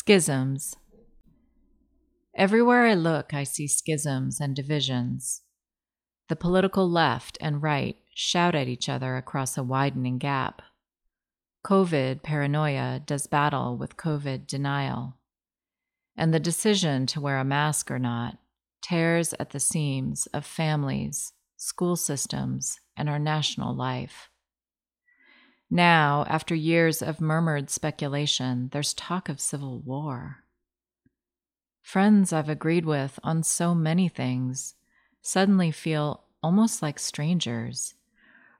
Schisms. Everywhere I look, I see schisms and divisions. The political left and right shout at each other across a widening gap. COVID paranoia does battle with COVID denial. And the decision to wear a mask or not tears at the seams of families, school systems, and our national life. Now, after years of murmured speculation, there's talk of civil war. Friends I've agreed with on so many things suddenly feel almost like strangers,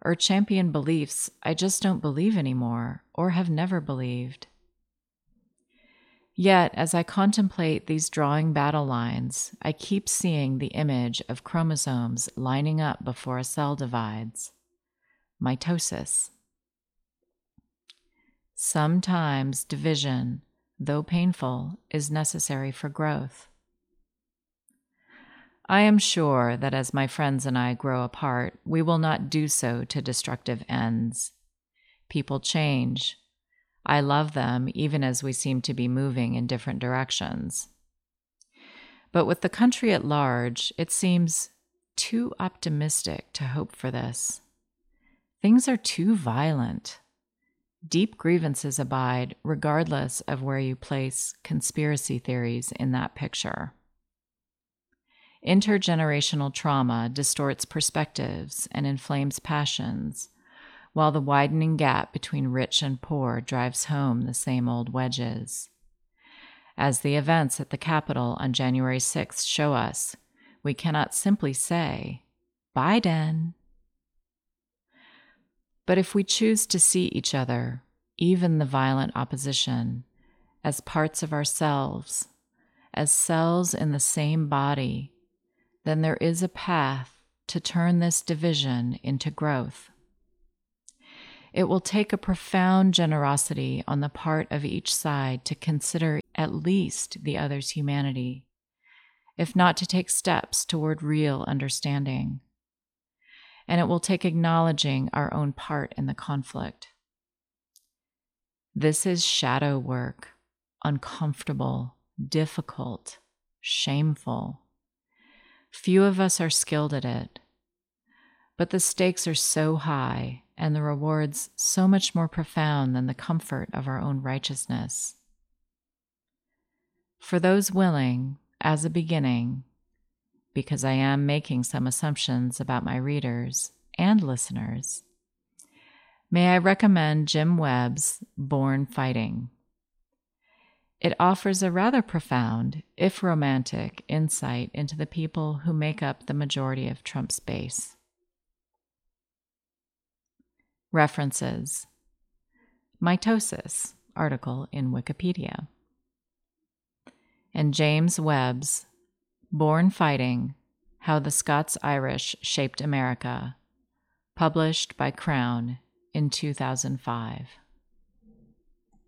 or champion beliefs I just don't believe anymore or have never believed. Yet, as I contemplate these drawing battle lines, I keep seeing the image of chromosomes lining up before a cell divides mitosis. Sometimes division, though painful, is necessary for growth. I am sure that as my friends and I grow apart, we will not do so to destructive ends. People change. I love them even as we seem to be moving in different directions. But with the country at large, it seems too optimistic to hope for this. Things are too violent. Deep grievances abide regardless of where you place conspiracy theories in that picture. Intergenerational trauma distorts perspectives and inflames passions, while the widening gap between rich and poor drives home the same old wedges. As the events at the Capitol on January 6th show us, we cannot simply say, Biden. But if we choose to see each other, even the violent opposition, as parts of ourselves, as cells in the same body, then there is a path to turn this division into growth. It will take a profound generosity on the part of each side to consider at least the other's humanity, if not to take steps toward real understanding and it will take acknowledging our own part in the conflict. This is shadow work, uncomfortable, difficult, shameful. Few of us are skilled at it, but the stakes are so high and the rewards so much more profound than the comfort of our own righteousness. For those willing, as a beginning, because I am making some assumptions about my readers and listeners, may I recommend Jim Webb's Born Fighting. It offers a rather profound, if romantic, insight into the people who make up the majority of Trump's base. References Mitosis article in Wikipedia, and James Webb's Born Fighting How the Scots Irish Shaped America, published by Crown in 2005.